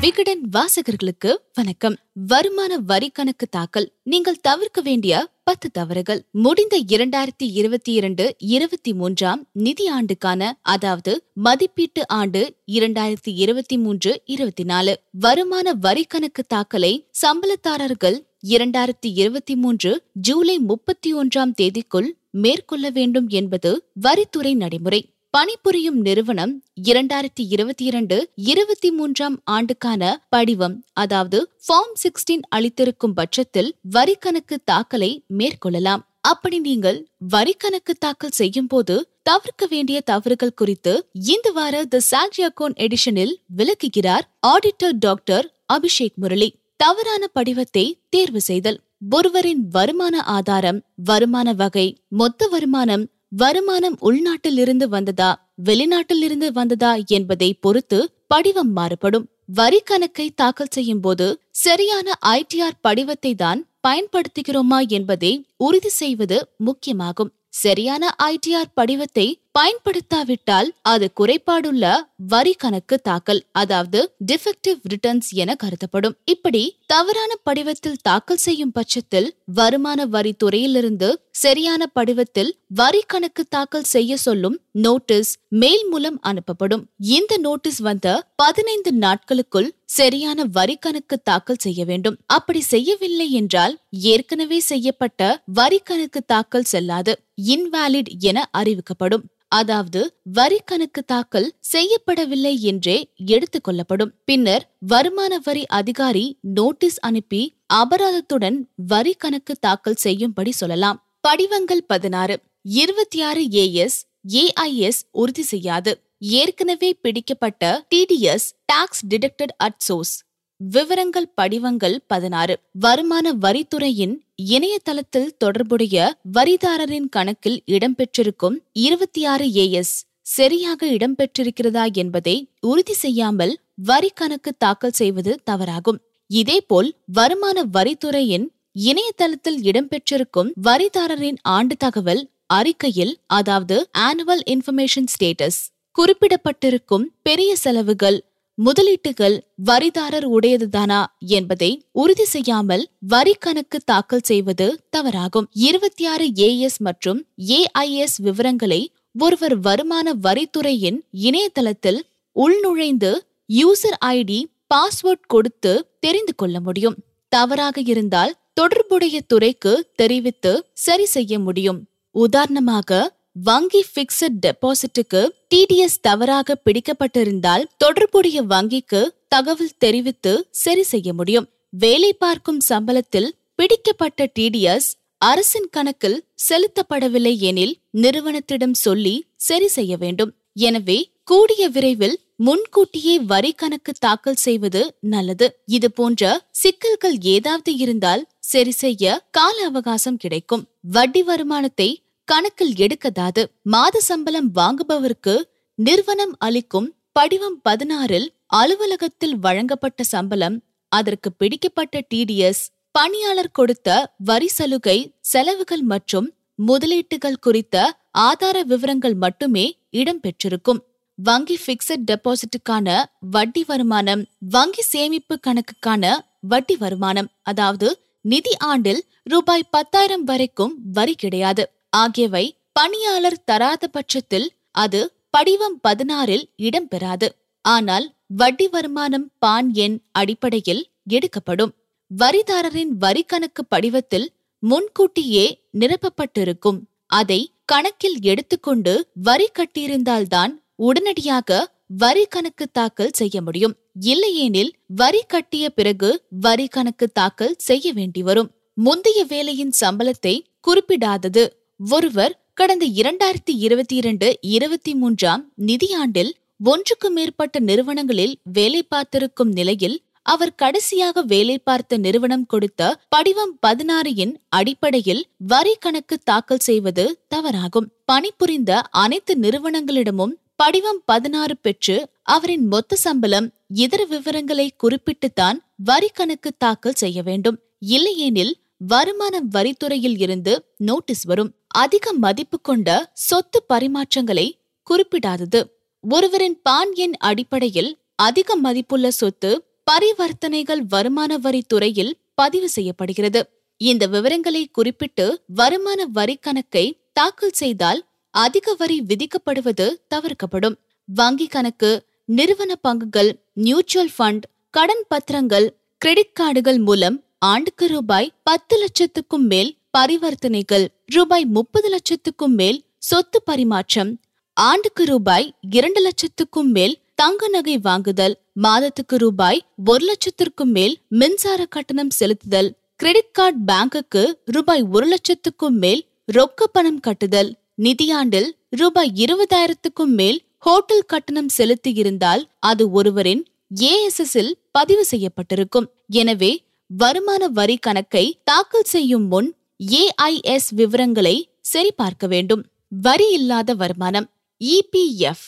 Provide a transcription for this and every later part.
விகடன் வாசகர்களுக்கு வணக்கம். வருமான வரி கணக்கு தாக்கல். நீங்கள் தவிர்க்க வேண்டிய பத்து தவறுகள். முடிந்த இரண்டாயிரத்தி இருபத்தி இரண்டு இருபத்தி மூன்றாம் நிதி ஆண்டுக்கான அதாவது மதிப்பீட்டு ஆண்டு இரண்டாயிரத்தி இருபத்தி மூன்று இருபத்தி நாலு. வருமான வரி கணக்கு தாக்கலை சம்பளத்தாரர்கள் இரண்டாயிரத்தி இருபத்தி மூன்று ஜூலை முப்பத்தி ஒன்றாம் தேதிக்குள் மேற்கொள்ள வேண்டும் என்பது வரித்துறை நடைமுறை. பணிபுரியும் நிறுவனம் இரண்டாயிரத்தி இருபத்தி இரண்டு இருபத்தி மூன்றாம் ஆண்டுக்கான படிவம் அதாவது ஃபார்ம் சிக்ஸ்டீன் அளித்திருக்கும் பட்சத்தில் வரி கணக்கு தாக்கலை மேற்கொள்ளலாம். அப்படி நீங்கள் வரி கணக்கு தாக்கல் செய்யும் போது தவிர்க்க வேண்டிய தவறுகள் குறித்து இந்த வார தி சால்ரி அக்கௌண்ட் எடிஷனில் விளக்குகிறார் ஆடிட்டர் டாக்டர் அபிஷேக் முரளி. தவறான படிவத்தை தேர்வு செய்தல் ஒருவரின் வருமான ஆதாரம் வருமான வகை மொத்த வருமானம் வருமானம் உள்நாட்டிலிருந்து வந்ததா வெளிநாட்டிலிருந்து வந்ததா என்பதை பொறுத்து படிவம் மாறுபடும். வரி கணக்கை தாக்கல் செய்யும் போது சரியான ஐடிஆர் படிவத்தை தான் பயன்படுத்துகிறோமா என்பதை உறுதி செய்வது முக்கியமாகும். சரியான ஐடிஆர் படிவத்தை பயன்படுத்தாவிட்டால் அது குறைபாடுள்ள வரி கணக்கு தாக்கல் அதாவது டிஃபெக்டிவ் ரிட்டர்ன்ஸ் என கருதப்படும். இப்படி தவறான படிவத்தில் தாக்கல் செய்யும் பட்சத்தில் வருமான வரி துறையிலிருந்து சரியான படிவத்தில் வரி கணக்கு தாக்கல் செய்ய சொல்லும் நோட்டீஸ் மெயில் மூலம் அனுப்பப்படும். இந்த நோட்டீஸ் வந்த பதினைந்து நாட்களுக்குள் சரியான வரி கணக்கு தாக்கல் செய்ய வேண்டும். அப்படி செய்யவில்லை என்றால் ஏற்கனவே செய்யப்பட்ட வரி கணக்கு தாக்கல் செல்லாது இன்வாலிட் என அறிவிக்கப்படும். அதாவது வரி கணக்கு தாக்கல் செய்யப்படவில்லை என்றே எடுத்துக் கொள்ளப்படும். பின்னர் வருமான வரி அதிகாரி நோட்டீஸ் அனுப்பி அபராதத்துடன் வரி கணக்கு தாக்கல் செய்யும்படி சொல்லலாம். படிவங்கள் பதினாறு. இருபத்தி ஆறு ஏஎஸ் ஏஐஎஸ் உறுதி செய்யாது. ஏற்கனவே பிடிக்கப்பட்ட TDS tax deducted at source விவரங்கள் படிவங்கள் பதினாறு. வருமான வரித்துறையின் இணையதளத்தில் தொடர்புடைய வரிதாரரின் கணக்கில் இடம்பெற்றிருக்கும் இருபத்தி ஆறு ஏஎஸ் சரியாக இடம்பெற்றிருக்கிறதா என்பதை உறுதி செய்யாமல் வரி கணக்கு தாக்கல் செய்வது தவறாகும். இதேபோல் வருமான வரித்துறையின் இணையதளத்தில் இடம்பெற்றிருக்கும் வரிதாரரின் ஆண்டு தகவல் அறிக்கையில் அதாவது ஆனுவல் இன்ஃபர்மேஷன் ஸ்டேட்டஸ் குறிப்பிடப்பட்டிருக்கும் பெரிய செலவுகள் முதலீட்டுகள் வரிதாரர் உடையதுதானா என்பதை உறுதி செய்யாமல் வரி கணக்கு தாக்கல் செய்வது தவறாகும். இருபத்தி ஆறு ஏஎஸ் மற்றும் ஏஐஎஸ் விவரங்களை ஒருவர் வருமான வரித்துறையின் இணையதளத்தில் உள்நுழைந்து யூசர் ஐடி பாஸ்வேர்ட் கொடுத்து தெரிந்து கொள்ள முடியும். தவறாக இருந்தால் தொடர்புடைய துறைக்கு தெரிவித்து சரி செய்ய முடியும். உதாரணமாக வங்கி பிக்சட் டெபாசிட்டுக்கு டிடிஎஸ் தவறாக பிடிக்கப்பட்டிருந்தால் தொடர்புடைய வங்கிக்கு தகவல் தெரிவித்து சரி செய்ய முடியும். வேலை பார்க்கும் சம்பளத்தில் பிடிக்கப்பட்ட டிடிஎஸ் அரசின் கணக்கில் செலுத்தப்படவில்லை எனில் நிறுவனத்திடம் சொல்லி சரி செய்ய வேண்டும். எனவே கூடிய விரைவில் முன்கூட்டியே வரி கணக்கு தாக்கல் செய்வது நல்லது. இது போன்ற சிக்கல்கள் ஏதாவது இருந்தால் சரி செய்ய கால அவகாசம் கிடைக்கும். வட்டி வருமானத்தை கணக்கில் எடுக்கதாது மாத சம்பளம் வாங்குபவருக்கு நிறுவனம் அளிக்கும் படிவம் பதினாறில் அலுவலகத்தில் வழங்கப்பட்ட சம்பளம் அதற்கு பிடிக்கப்பட்ட டிடிஎஸ் பணியாளர் கொடுத்த வரி சலுகை செலவுகள் மற்றும் முதலீட்டுகள் குறித்த ஆதார விவரங்கள் மட்டுமே இடம்பெற்றிருக்கும் வங்கி பிக்சட் டெபாசிட்டுக்கான வட்டி வருமானம் வங்கி சேமிப்பு கணக்குக்கான வட்டி வருமானம் அதாவது நிதி ஆண்டில் ரூபாய் பத்தாயிரம் வரைக்கும் வரி கிடையாது. ஆகியவை பணியாளர் தராத பட்சத்தில் அது படிவம் பதினாறில் இடம்பெறாது. ஆனால் வட்டி வருமானம் பான் எண் அடிப்படையில் எடுக்கப்படும். வரிதாரரின் வரி கணக்கு படிவத்தில் முன்கூட்டியே நிரப்பப்பட்டிருக்கும். அதை கணக்கில் எடுத்துக்கொண்டு வரி கட்டியிருந்தால்தான் உடனடியாக வரி கணக்கு தாக்கல் செய்ய முடியும். இல்லையெனில் வரி கட்டிய பிறகு வரி கணக்கு தாக்கல் செய்ய வேண்டி வரும் முந்தைய வேலையின் சம்பளத்தை குறிப்பிடாதது. ஒருவர் கடந்த இரண்டாயிரத்தி இருபத்தி இரண்டு இருபத்தி மூன்றாம் நிதியாண்டில் ஒன்றுக்கு மேற்பட்ட நிறுவனங்களில் வேலை பார்த்திருக்கும் நிலையில் அவர் கடைசியாக வேலை பார்த்த நிறுவனம் கொடுத்த படிவம் பதினாறின் அடிப்படையில் வரி கணக்கு தாக்கல் செய்வது தவறாகும். பணிபுரிந்த அனைத்து நிறுவனங்களிடமும் படிவம் பதினாறு பெற்று அவரின் மொத்த சம்பளம் இதர விவரங்களை குறிப்பிட்டுத்தான் வரி கணக்கு தாக்கல் செய்ய வேண்டும். இல்லையெனில் வருமான வரித்துறையில் இருந்து நோட்டீஸ் வரும். அதிக மதிப்பு கொண்ட சொத்து பரிமாற்றங்களை குறிப்பிடாதது. ஒருவரின் பான் எண் அடிப்படையில் அதிக மதிப்புள்ள சொத்து பரிவர்த்தனைகள் வருமான வரி துறையில் பதிவு செய்யப்படுகிறது. இந்த விவரங்களை குறிப்பிட்டு வருமான வரி கணக்கை தாக்கல் செய்தால் அதிக வரி விதிக்கப்படுவது தவிர்க்கப்படும். வங்கி கணக்கு நிறுவன பங்குகள் மியூச்சுவல் ஃபண்ட் கடன் பத்திரங்கள் கிரெடிட் கார்டுகள் மூலம் ஆண்டுக்கு ரூபாய் பத்து லட்சத்துக்கும் மேல் பரிவர்த்தனைகள் ரூபாய் முப்பது லட்சத்துக்கும் மேல் சொத்து பரிமாற்றம் ஆண்டுக்கு ரூபாய் இரண்டு லட்சத்துக்கும் மேல் தங்க நகை வாங்குதல் மாதத்துக்கு ரூபாய் ஒரு லட்சத்திற்கும் மேல் மின்சார கட்டணம் செலுத்துதல் கிரெடிட் கார்டு பேங்குக்கு ரூபாய் ஒரு லட்சத்துக்கும் மேல் ரொக்க பணம் கட்டுதல் நிதியாண்டில் ரூபாய் இருபதாயிரத்துக்கும் மேல் ஹோட்டல் கட்டணம் செலுத்தியிருந்தால் அது ஒருவரின் ஏஎஸ்எஸ் இல் பதிவு செய்யப்பட்டிருக்கும். எனவே வருமான வரி கணக்கை தாக்கல் செய்யும் முன் ஏஐஎஸ் விவரங்களை சரிபார்க்க வேண்டும். வரி இல்லாத வருமானம். இபிஎஃப்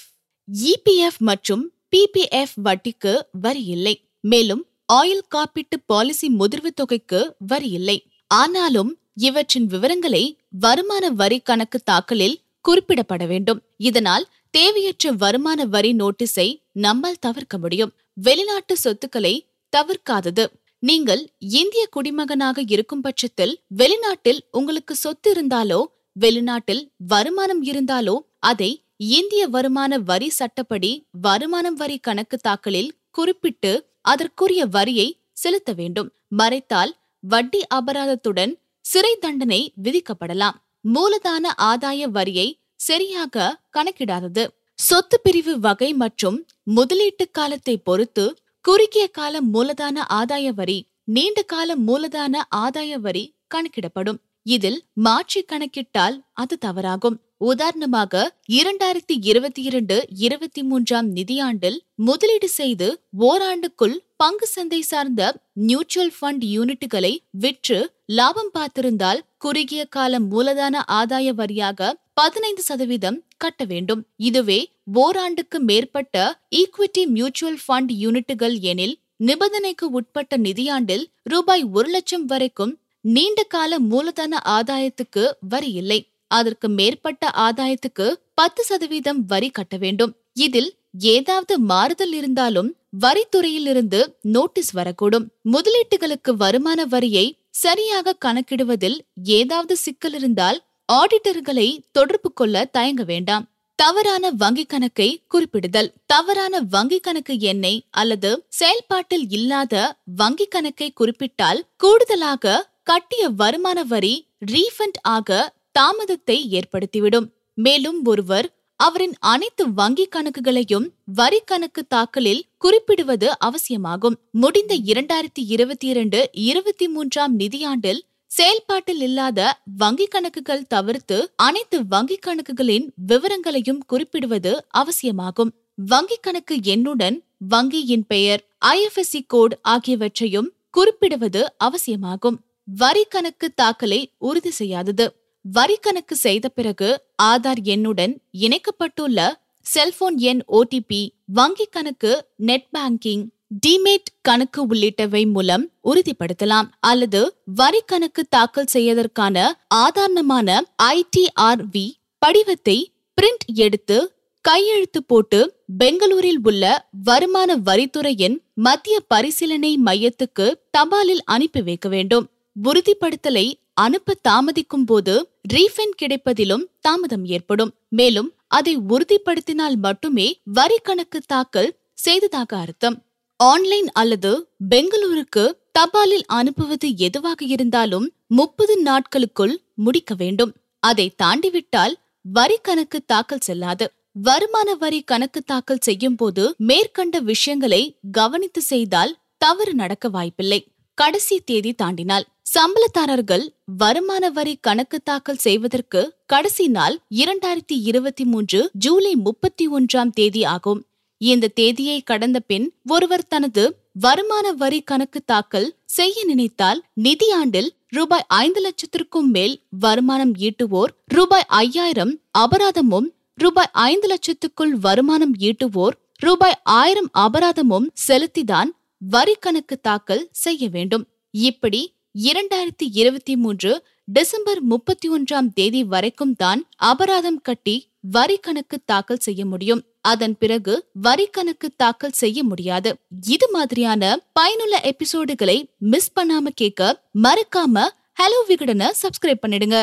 இபிஎஃப் மற்றும் பிபிஎஃப் வட்டிக்கு வரி இல்லை. மேலும் ஆயில் காப்பீட்டு பாலிசி முதிர்வு தொகைக்கு வரி இல்லை. ஆனாலும் இவற்றின் விவரங்களை வருமான வரி கணக்கு தாக்கலில் குறிப்பிடப்பட வேண்டும். இதனால் தேவையற்ற வருமான வரி நோட்டீஸை நம்மால் தவிர்க்க முடியும். வெளிநாட்டு சொத்துக்களை தவிர்க்காதது. நீங்கள் இந்திய குடிமகனாக இருக்கும் பட்சத்தில் வெளிநாட்டில் உங்களுக்கு சொத்து இருந்தாலோ வெளிநாட்டில் வருமானம் இருந்தாலோ அதை இந்திய வருமான வரி சட்டப்படி வருமானம் வரி கணக்கு தாக்கலில் குறிப்பிட்டு அதற்குரிய வரியை செலுத்த வேண்டும். மறைத்தால் வட்டி அபராதத்துடன் சிறை தண்டனை விதிக்கப்படலாம். மூலதான ஆதாய வரியை சரியாக கணக்கிடாதது. சொத்து பிரிவு வகை மற்றும் முதலீட்டு காலத்தை பொறுத்து குறுகிய கால மூலதான ஆதாய வரி நீண்ட கால மூலதான ஆதாய வரி கணக்கிடப்படும். இதில் மாற்றி கணக்கிட்டால் அது தவறாகும். உதாரணமாக இரண்டாயிரத்தி இருபத்தி இரண்டு இருபத்தி மூன்றாம் நிதியாண்டில் முதலீடு செய்து ஓராண்டுக்குள் பங்கு சந்தை சார்ந்த மியூச்சுவல் ஃபண்ட் யூனிட்டுகளை விற்று லாபம் பார்த்திருந்தால் குறுகிய கால மூலதான ஆதாய வரியாக பதினைந்து சதவீதம் கட்ட வேண்டும். இதுவே ஓராண்டுக்கு மேற்பட்ட ஈக்விட்டி மியூச்சுவல் ஃபண்ட் யூனிட்டுகள் எனில் நிபந்தனைக்கு உட்பட்ட நிதியாண்டில் ரூபாய் ஒரு லட்சம் வரைக்கும் நீண்ட கால மூலதன ஆதாயத்துக்கு வரி இல்லை. அதற்கு மேற்பட்ட ஆதாயத்துக்கு பத்து சதவீதம் வரி கட்ட வேண்டும். இதில் ஏதாவது மாறுதல் இருந்தாலும் வரித்துறையிலிருந்து நோட்டீஸ் வரக்கூடும். முதலீட்டுகளுக்கு வருமான வரியை சரியாக கணக்கிடுவதில் ஏதாவது சிக்கல் இருந்தால் ஆடிட்டர்களை தொடர்பு கொள்ள தயங்க வேண்டாம். தவறான வங்கிக் கணக்கை குறிப்பிடுதல். தவறான வங்கிக் கணக்கு எண்ணை அல்லது செயல்பாட்டில் இல்லாத வங்கிக் கணக்கை குறிப்பிட்டால் கூடுதலாக கட்டிய வருமான வரி ரீஃபண்ட் ஆக தாமதத்தை ஏற்படுத்திவிடும். மேலும் ஒருவர் அவரின் அனைத்து வங்கி கணக்குகளையும் வரி கணக்கு தாக்கலில் குறிப்பிடுவது அவசியமாகும். முடிந்த இரண்டாயிரத்தி இருபத்தி இரண்டு இருபத்தி மூன்றாம் நிதியாண்டில் செயல்பாட்டில் இல்லாத வங்கிக் கணக்குகள் தவிர்த்து அனைத்து வங்கிக் கணக்குகளின் விவரங்களையும் குறிப்பிடுவது அவசியமாகும். வங்கிக் கணக்கு எண்ணுடன் வங்கியின் பெயர் ஐஎஃப்எஸ்சி கோட் ஆகியவற்றையும் குறிப்பிடுவது அவசியமாகும். வரி கணக்கு தாக்கலை உறுதி செய்யாதது. வரி கணக்கு செய்த பிறகு ஆதார் எண்ணுடன் இணைக்கப்பட்டுள்ள செல்போன் எண் ஓடிபி வங்கிக் கணக்கு நெட் பேங்கிங் டிமேட் கணக்கு உள்ளிட்டவை மூலம் உறுதிப்படுத்தலாம் அல்லது வரி கணக்கு தாக்கல் செய்வதற்கான ஆதாரமான ஐடிஆர்வி படிவத்தை பிரிண்ட் எடுத்து கையெழுத்து போட்டு பெங்களூரில் உள்ள வருமான வரித்துறையின் மத்திய பரிசீலனை மையத்துக்கு தபாலில் அனுப்பி வைக்க வேண்டும். உறுதிப்படுத்தலை அனுப்ப தாமதிக்கும் போது ரீஃபண்ட் கிடைப்பதிலும் தாமதம் ஏற்படும். மேலும் அதை உறுதிப்படுத்தினால் மட்டுமே வரி கணக்கு தாக்கல் செய்ததாக அர்த்தம். ஆன்லைன் அல்லது பெங்களூருக்கு தபாலில் அனுப்புவது எதுவாக இருந்தாலும் முப்பது நாட்களுக்குள் முடிக்க வேண்டும். அதை தாண்டிவிட்டால் வரி கணக்கு தாக்கல் செல்லாது. வருமான வரி கணக்கு தாக்கல் செய்யும் போது மேற்கண்ட விஷயங்களை கவனித்து செய்தால் தவறு நடக்க வாய்ப்பில்லை. கடைசி தேதி தாண்டினால். சம்பளதாரர்கள் வருமான வரி கணக்கு தாக்கல் செய்வதற்கு கடைசி நாள் இரண்டாயிரத்தி இருபத்தி மூன்று ஜூலை முப்பத்தி ஒன்றாம் தேதி ஆகும். இந்த தேதியை கடந்த பின் ஒருவர் தனது வருமான வரி கணக்கு தாக்கல் செய்ய நினைத்தால் நிதியாண்டில் ரூபாய் ஐந்து லட்சத்திற்கும் மேல் வருமானம் ஈட்டுவோர் ரூபாய் ஐயாயிரம் அபராதமும் ரூபாய் ஐந்து லட்சத்துக்குள் வருமானம் ஈட்டுவோர் ரூபாய் ஆயிரம் அபராதமும் செலுத்திதான் வரி கணக்கு தாக்கல் செய்ய வேண்டும். இப்படி இரண்டாயிரத்தி இருபத்தி மூன்று டிசம்பர் முப்பத்தி ஒன்றாம் தேதி வரைக்கும் தான் அபராதம் கட்டி வரி கணக்கு தாக்கல் செய்ய முடியும். அதன் பிறகு வரி கணக்கு தாக்கல் செய்ய முடியாது. இது மாதிரியான பயனுள்ள எபிசோடுகளை மிஸ் பண்ணாம கேட்க மறக்காம ஹலோ விகடனை சப்ஸ்கிரைப் பண்ணிடுங்க.